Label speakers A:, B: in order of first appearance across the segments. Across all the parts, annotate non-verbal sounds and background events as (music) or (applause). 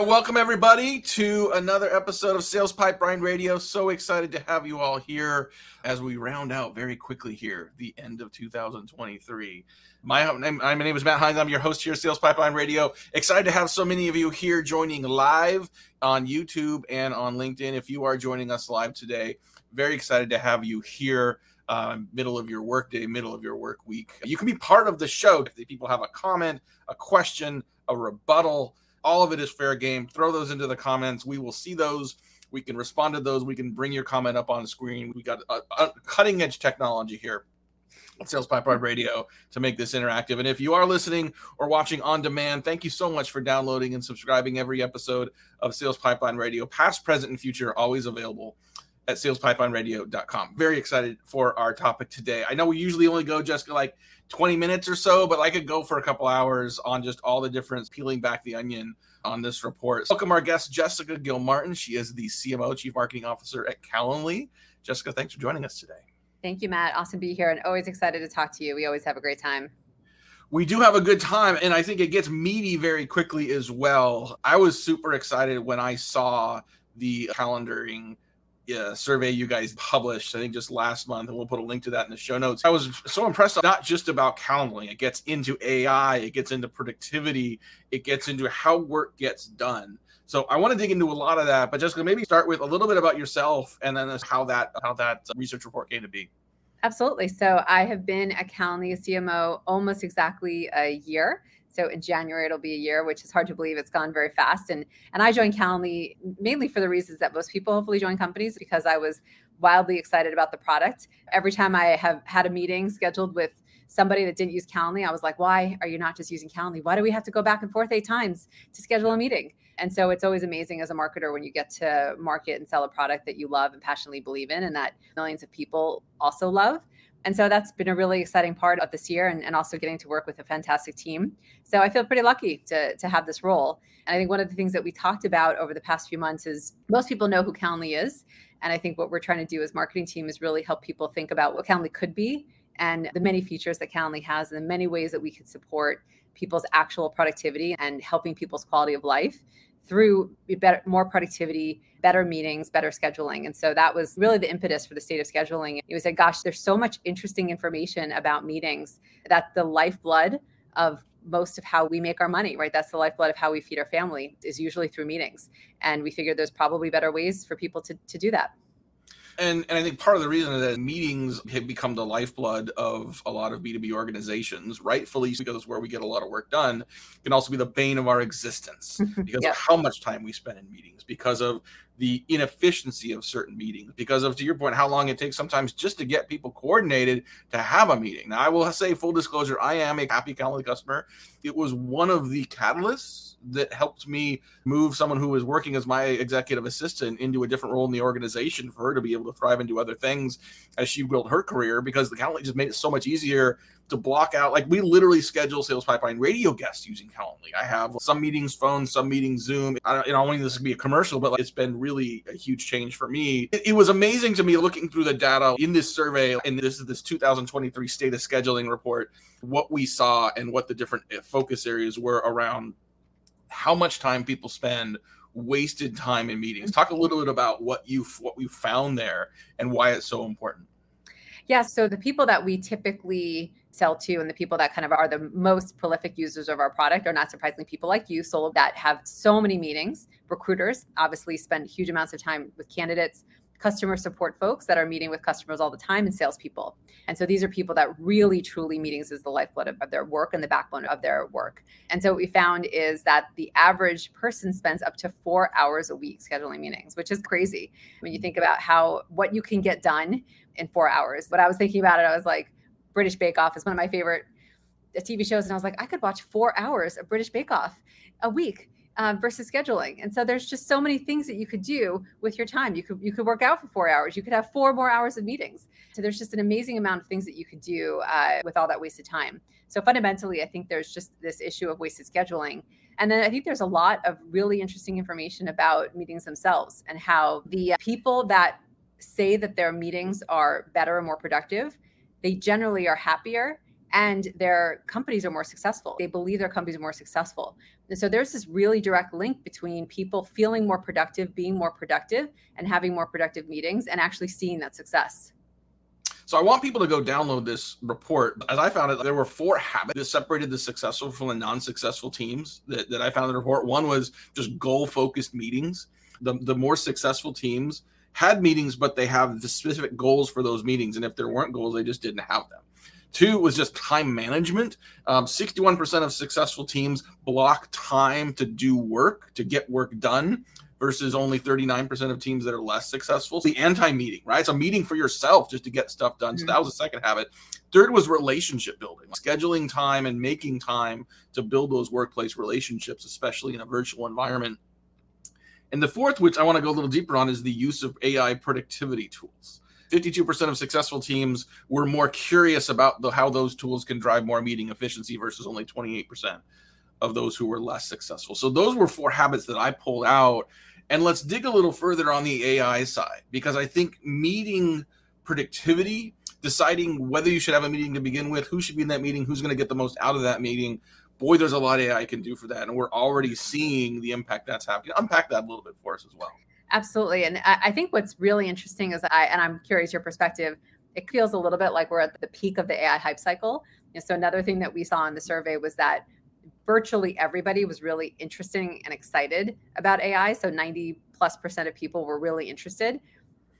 A: Right, welcome everybody to another episode of Sales Pipeline Radio. So excited to have you all here as we round out very quickly here the end of 2023. My name, my name is Matt Heinz. I'm your host here, Sales Pipeline Radio. Excited to have so many of you here joining live on YouTube and on LinkedIn. If you are joining us live today, very excited to have you here. Uh, middle of your workday, middle of your work week. You can be part of the show. If people have a comment, a question, a rebuttal, all of it is fair game. Throw those into the comments. We will see those. We can respond to those. We can bring your comment up on screen. We got a, cutting edge technology here at Sales Pipeline mm-hmm. Radio to make this interactive. And if you are listening or watching on demand, thank you so much for downloading and subscribing every episode of Sales Pipeline Radio, past, present, and future, always available at salespipelineradio.com. Very excited for our topic today. I know we usually only go just like 20 minutes or so, but I could go for a couple hours on just all the different peeling back the onion on this report. Welcome our guest, Jessica Gilmartin. She is the CMO, Chief Marketing Officer at Calendly. Jessica, thanks for joining us today.
B: Thank you, Matt. Awesome to be here and always excited to talk to you. We always have a great time.
A: We do have a good time, and I think it gets meaty very quickly as well. I was super excited when I saw the calendaring uh, survey you guys published, I think just last month, and we'll put a link to that in the show notes. I was so impressed, not just about Calendly, it gets into AI, it gets into productivity, it gets into how work gets done. So I want to dig into a lot of that, but just maybe start with a little bit about yourself and then how that how that research report came to be.
B: Absolutely. So I have been at Calendly CMO almost exactly a year. So in January it'll be a year, which is hard to believe. It's gone very fast. And and I joined Calendly mainly for the reasons that most people hopefully join companies because I was wildly excited about the product. Every time I have had a meeting scheduled with somebody that didn't use Calendly, I was like, why are you not just using Calendly? Why do we have to go back and forth eight times to schedule a meeting? And so it's always amazing as a marketer when you get to market and sell a product that you love and passionately believe in and that millions of people also love. And so that's been a really exciting part of this year and, and also getting to work with a fantastic team. So I feel pretty lucky to, to have this role. And I think one of the things that we talked about over the past few months is most people know who Calendly is. And I think what we're trying to do as marketing team is really help people think about what Calendly could be and the many features that Calendly has and the many ways that we could support people's actual productivity and helping people's quality of life through better, more productivity, better meetings, better scheduling. And so that was really the impetus for the state of scheduling. It was like, gosh, there's so much interesting information about meetings that the lifeblood of most of how we make our money, right? That's the lifeblood of how we feed our family is usually through meetings. And we figured there's probably better ways for people to, to do that
A: and and I think part of the reason is that meetings have become the lifeblood of a lot of B2B organizations, rightfully because it's where we get a lot of work done, can also be the bane of our existence (laughs) because of how much time we spend in meetings, because of the inefficiency of certain meetings because of to your point how long it takes sometimes just to get people coordinated to have a meeting. Now i will say full disclosure i am a happy calendly customer. It was one of the catalysts that helped me move someone who was working as my executive assistant into a different role in the organization for her to be able to thrive and do other things as she built her career because the calendly just made it so much easier to block out like we literally schedule sales pipeline radio guests using calendly. I have some meetings phone some meetings zoom. I don't you want this to be a commercial but like, it's been really a huge change for me. It, it, was amazing to me looking through the data in this survey and this is this 2023 state of scheduling report what we saw and what the different eh, focus areas were around how much time people spend wasted time in meetings. Talk a little bit about what you what we found there and why it's so important
B: yeah so the people that we typically sell to and the people that kind of are the most prolific users of our product are not surprisingly people like you solo that have so many meetings. Recruiters obviously spend huge amounts of time with candidates customer support folks that are meeting with customers all the time and salespeople. And so these are people that really truly meetings is the lifeblood of, of, their work and the backbone of their work. And so what we found is that the average person spends up to four hours a week scheduling meetings, which is crazy when you think about how what you can get done in four hours. But I was thinking about it, I was like, British Bake Off is one of my favorite TV shows, and I was like, I could watch four hours of British Bake Off a week um, versus scheduling. And so there's just so many things that you could do with your time. You could you could work out for four hours. You could have four more hours of meetings. So there's just an amazing amount of things that you could do uh, with all that wasted time. So fundamentally, I think there's just this issue of wasted scheduling. And then I think there's a lot of really interesting information about meetings themselves and how the people that say that their meetings are better and more productive they generally are happier and their companies are more successful. They believe their companies are more successful. And so there's this really direct link between people feeling more productive, being more productive, and having more productive meetings and actually seeing that success.
A: So I want people to go download this report. As I found it, there were four habits that separated the successful from the non-successful teams that, that I found in the report. One was just goal-focused meetings. The, the more successful teams had meetings, but they have the specific goals for those meetings. And if there weren't goals, they just didn't have them. Two was just time management. Um, 61% of successful teams block time to do work, to get work done, versus only 39% of teams that are less successful. The anti meeting, right? It's a meeting for yourself just to get stuff done. Mm-hmm. So that was the second habit. Third was relationship building, scheduling time and making time to build those workplace relationships, especially in a virtual environment. And the fourth, which I want to go a little deeper on, is the use of AI productivity tools. 52% of successful teams were more curious about the, how those tools can drive more meeting efficiency versus only 28% of those who were less successful. So those were four habits that I pulled out. And let's dig a little further on the AI side because I think meeting productivity, deciding whether you should have a meeting to begin with, who should be in that meeting, who's going to get the most out of that meeting. Boy, there's a lot AI can do for that. And we're already seeing the impact that's having. Unpack that a little bit for us as well.
B: Absolutely. And I think what's really interesting is I, and I'm curious your perspective, it feels a little bit like we're at the peak of the AI hype cycle. And so another thing that we saw in the survey was that virtually everybody was really interested and excited about AI. So 90 plus percent of people were really interested.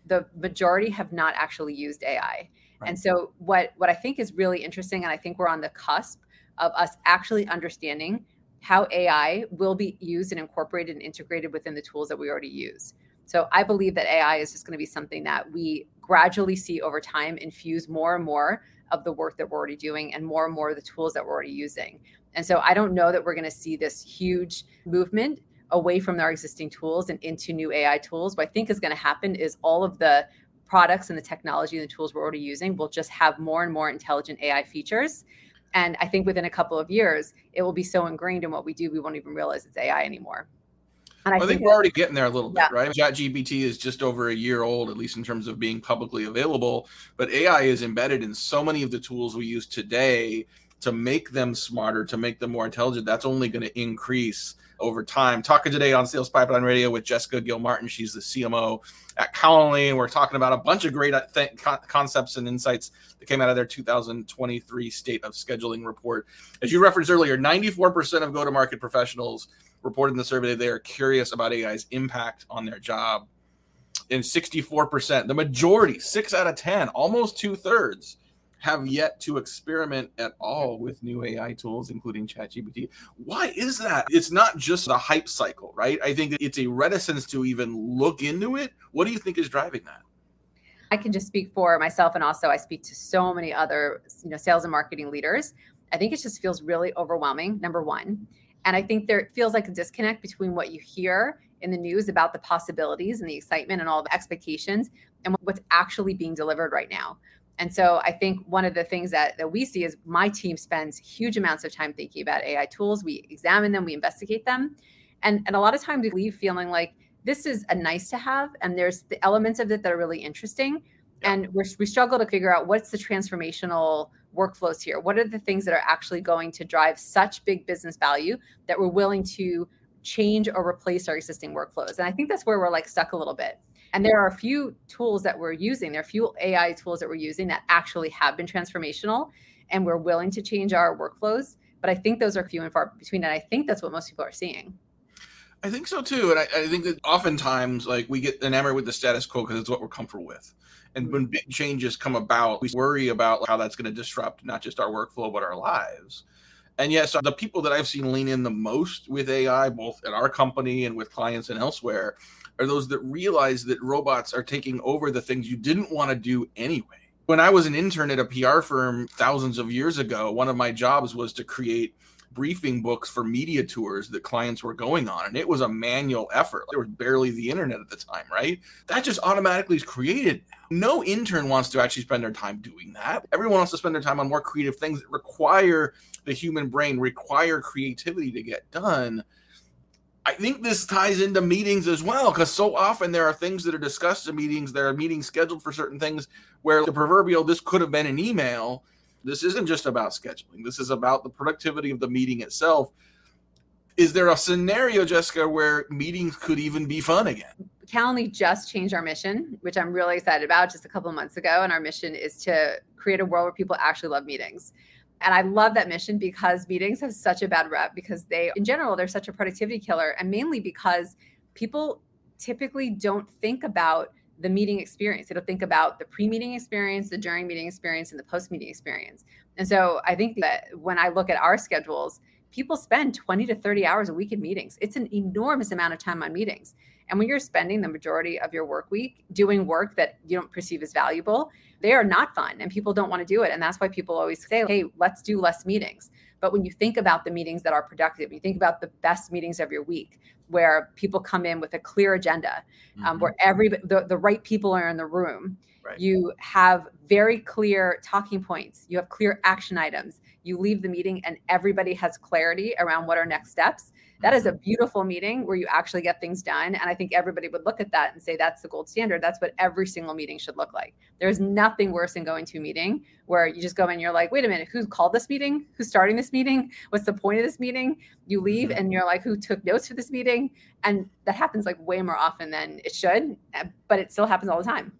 B: The majority have not actually used AI. Right. And so what what I think is really interesting, and I think we're on the cusp of us actually understanding how AI will be used and incorporated and integrated within the tools that we already use. So I believe that AI is just going to be something that we gradually see over time infuse more and more of the work that we're already doing and more and more of the tools that we're already using. And so I don't know that we're going to see this huge movement away from our existing tools and into new AI tools. What I think is going to happen is all of the products and the technology and the tools we're already using will just have more and more intelligent AI features and I think within a couple of years, it will be so ingrained in what we do, we won't even realize it's AI anymore.
A: And I, well, think, I think we're already getting there a little bit, yeah. right? ChatGPT is just over a year old, at least in terms of being publicly available. But AI is embedded in so many of the tools we use today to make them smarter, to make them more intelligent. That's only going to increase over time. Talking today on Sales Pipeline Radio with Jessica Gilmartin. She's the CMO at Calendly, and we're talking about a bunch of great uh, th- concepts and insights that came out of their 2023 State of Scheduling report. As you referenced earlier, 94% of go-to-market professionals reported in the survey they are curious about AI's impact on their job. And 64%, the majority, six out of 10, almost two thirds, have yet to experiment at all with new AI tools, including ChatGPT. Why is that? It's not just the hype cycle, right? I think it's a reticence to even look into it. What do you think is driving that?
B: I can just speak for myself and also I speak to so many other, you know, sales and marketing leaders. I think it just feels really overwhelming, number 1. And I think there feels like a disconnect between what you hear in the news about the possibilities and the excitement and all the expectations and what's actually being delivered right now. And so I think one of the things that, that we see is my team spends huge amounts of time thinking about AI tools. We examine them, we investigate them. And, and a lot of times we leave feeling like this is a nice to have. And there's the elements of it that are really interesting. Yeah. And we we struggle to figure out what's the transformational workflows here. What are the things that are actually going to drive such big business value that we're willing to change or replace our existing workflows? And I think that's where we're like stuck a little bit. And there are a few tools that we're using, there are a few AI tools that we're using that actually have been transformational and we're willing to change our workflows. But I think those are few and far between. And I think that's what most people are seeing.
A: I think so too. And I, I think that oftentimes, like, we get enamored with the status quo because it's what we're comfortable with. And mm-hmm. when big changes come about, we worry about how that's going to disrupt not just our workflow, but our lives. And yes, the people that I've seen lean in the most with AI, both at our company and with clients and elsewhere, are those that realize that robots are taking over the things you didn't want to do anyway. When I was an intern at a PR firm thousands of years ago, one of my jobs was to create briefing books for media tours that clients were going on. And it was a manual effort. There was barely the internet at the time, right? That just automatically is created. No intern wants to actually spend their time doing that. Everyone wants to spend their time on more creative things that require the human brain, require creativity to get done. I think this ties into meetings as well, because so often there are things that are discussed in meetings. There are meetings scheduled for certain things where the proverbial this could have been an email This isn't just about scheduling. This is about the productivity of the meeting itself. Is there a scenario, Jessica, where meetings could even be fun again?
B: Calendly just changed our mission, which I'm really excited about just a couple months ago. And our mission is to create a world where people actually love meetings. And I love that mission because meetings have such a bad rep because they, in general, they're such a productivity killer. And mainly because people typically don't think about the meeting experience. They don't think about the pre meeting experience, the during meeting experience, and the post meeting experience. And so I think that when I look at our schedules, people spend 20 to 30 hours a week in meetings. It's an enormous amount of time on meetings. And when you're spending the majority of your work week doing work that you don't perceive as valuable, they are not fun and people don't want to do it. And that's why people always say, hey, let's do less meetings. But when you think about the meetings that are productive, you think about the best meetings of your week where people come in with a clear agenda, um, mm-hmm. where every the, the right people are in the room. Right. You have very clear talking points. You have clear action items. You leave the meeting and everybody has clarity around what are next steps that is a mm-hmm. beautiful meeting where you actually get things done. And I think everybody would look at that and say, that's the gold standard. That's what every single meeting should look like. There's nothing worse than going to a meeting where you just go in and you're like, wait a minute, who called this meeting? Who's starting this meeting? What's the point of this meeting? You leave mm-hmm. and you're like, who took notes for this meeting? And that happens like way more often than it should, eh, but it still happens all the time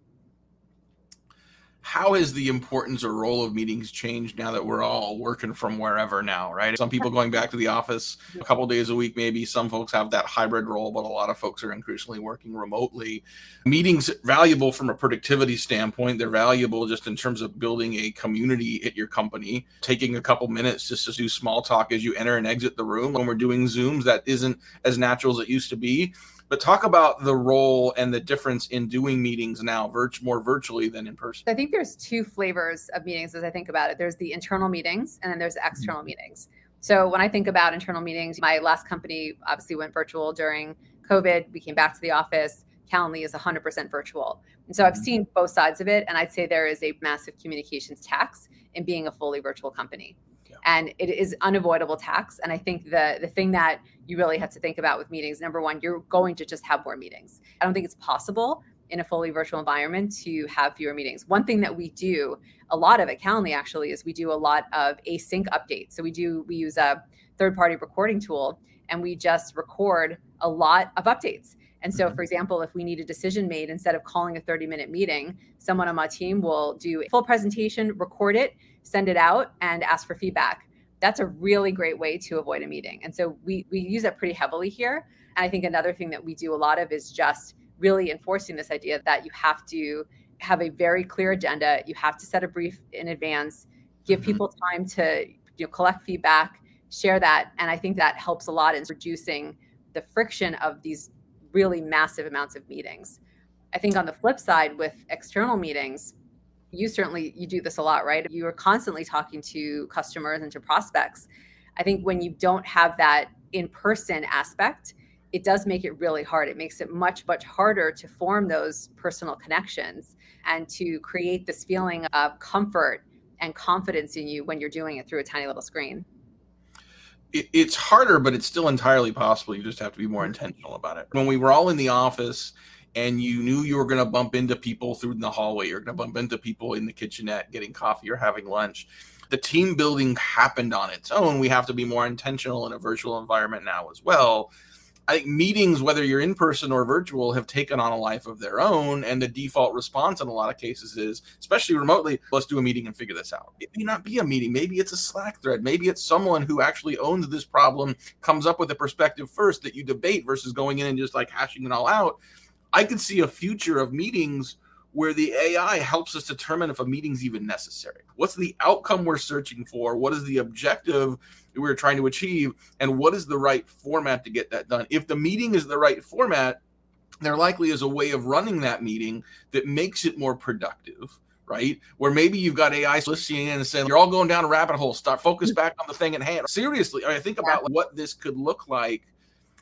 A: how has the importance or role of meetings changed now that we're all working from wherever now right? Some people going back to the office a couple days a week maybe. Some folks have that hybrid role but a lot of folks are increasingly working remotely. Meetings valuable from a productivity standpoint. They're valuable just in terms of building a community at your company taking a couple minutes just to do small talk as you enter and exit the room. When we're doing zooms that isn't as natural as it used to be but talk about the role and the difference in doing meetings now virt- more virtually than in person.
B: I think there's two flavors of meetings as i think about it. There's the internal meetings and then there's the external mm-hmm. meetings. So when i think about internal meetings my last company obviously went virtual during covid. We came back to the office. Calendly is 100% virtual. And so i've mm-hmm. seen both sides of it and i'd say there is a massive communications tax in being a fully virtual company. And it is unavoidable tax. And i think the the thing that you really have to think about with meetings. Number one you're going to just have more meetings. I don't think it's possible in a fully virtual environment to have fewer meetings. One thing that we do a lot of at calendly actually is we do a lot of async updates. So we do we use a third party recording tool and we just record a lot of updates. And so, mm-hmm. for example, if we need a decision made, instead of calling a 30 minute meeting, someone on my team will do a full presentation, record it, send it out and ask for feedback. That's a really great way to avoid a meeting. And so we, we use that pretty heavily here. And I think another thing that we do a lot of is just really enforcing this idea that you have to have a very clear agenda. You have to set a brief in advance, give mm-hmm. people time to you know, collect feedback, share that. And I think that helps a lot in reducing the friction of these really massive amounts of meetings. I think on the flip side with external meetings, you certainly you do this a lot right? You are constantly talking to customers and to prospects. I think when you don't have that in person aspect it does make it really hard. It makes it much much harder to form those personal connections and to create this feeling of comfort and confidence in you when you're doing it through a tiny little screen.
A: It's harder but it's still entirely possible. You just have to be more mm-hmm. intentional about it. When we were all in the office and you knew you were going to bump into people through the hallway, you're going to bump into people in the kitchenette getting coffee or having lunch. The team building happened on its own. We have to be more intentional in a virtual environment now as well. I think meetings, whether you're in person or virtual, have taken on a life of their own. And the default response in a lot of cases is, especially remotely, let's do a meeting and figure this out. It may not be a meeting. Maybe it's a Slack thread. Maybe it's someone who actually owns this problem, comes up with a perspective first that you debate versus going in and just like hashing it all out. I could see a future of meetings where the AI helps us determine if a meeting's even necessary. What's the outcome we're searching for? What is the objective we're trying to achieve? And what is the right format to get that done? If the meeting is the right format, there likely is a way of running that meeting that makes it more productive. Right, where maybe you've got AI listening in and saying you're all going down a rabbit hole. Start focus mm. back on the thing at hand. Seriously, I think about what this could look like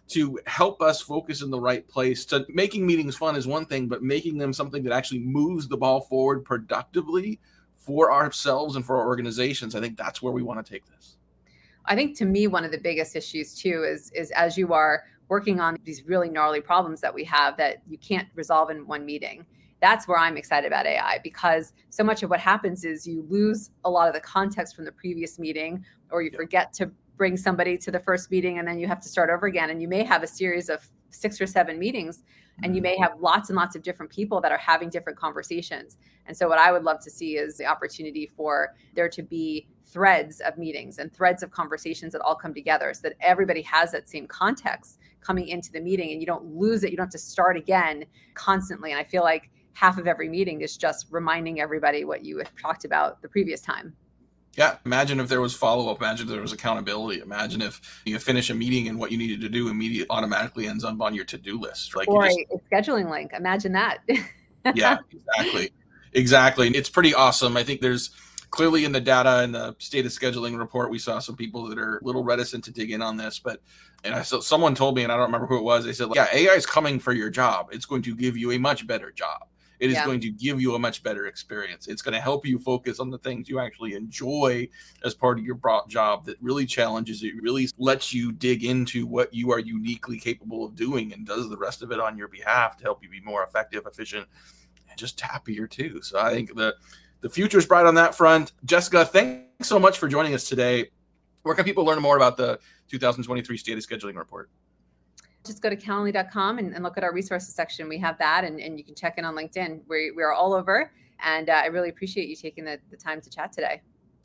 A: to help us focus in the right place. To making meetings fun is one thing, but making them something that actually moves the ball forward productively for ourselves and for our organizations, I think that's where we want to take this.
B: I think to me one of the biggest issues too is is as you are working on these really gnarly problems that we have that you can't resolve in one meeting that's where I'm excited about AI because so much of what happens is you lose a lot of the context from the previous meeting or you forget to bring somebody to the first meeting and then you have to start over again. And you may have a series of six or seven meetings and you may mm-hmm. have lots and lots of different people that are having different conversations. And so what i would love to see is the opportunity for there to be threads of meetings and threads of conversations that all come together so that everybody has that same context coming into the meeting and you don't lose it. You don't have to start again constantly. And i feel like half of every meeting is just reminding everybody what you had talked about the previous time
A: yeah, imagine if there was follow up. Imagine if there was accountability. Imagine if you finish a meeting and what you needed to do immediately automatically ends up on your to do list.
B: Like or just, a scheduling link. Imagine that.
A: yeah, exactly, exactly. And it's pretty awesome. I think there's clearly in the data and the state of scheduling report, we saw some people that are a little reticent to dig in on this, but and I so someone told me, and I don't remember who it was. They said, like, "Yeah, AI is coming for your job. It's going to give you a much better job." It is yeah. going to give you a much better experience. It's going to help you focus on the things you actually enjoy as part of your job that really challenges you, really lets you dig into what you are uniquely capable of doing and does the rest of it on your behalf to help you be more effective, efficient, and just happier too. So I think the the future is bright on that front. Jessica, thanks so much for joining us today. Where can people learn more about the 2023 State of Scheduling Report?
B: Just go to calendly.com and, and, look at our resources section. We have that, and, and you can check in on LinkedIn. We, we are all over, and uh, I really appreciate you taking the, the time to chat today.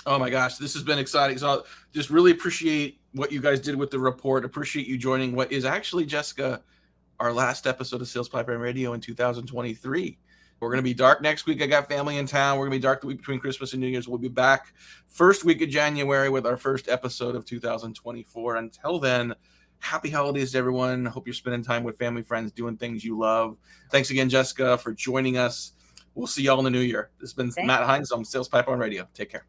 A: Oh my gosh, this has been exciting. So just really appreciate what you guys did with the report. Appreciate you joining what is actually Jessica, our last episode of Sales Pipeline Radio in 2023. We're going to be dark next week. I got family in town. We're going to be dark the week between Christmas and New Year's. We'll be back first week of January with our first episode of 2024. Until then, happy holidays to everyone. Hope you're spending time with family, friends, doing things you love. Thanks again, Jessica, for joining us. We'll see y'all in the new year. This has been Thanks. Matt Heinz on Sales Pipeline Radio. Take care.